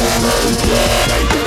Make it.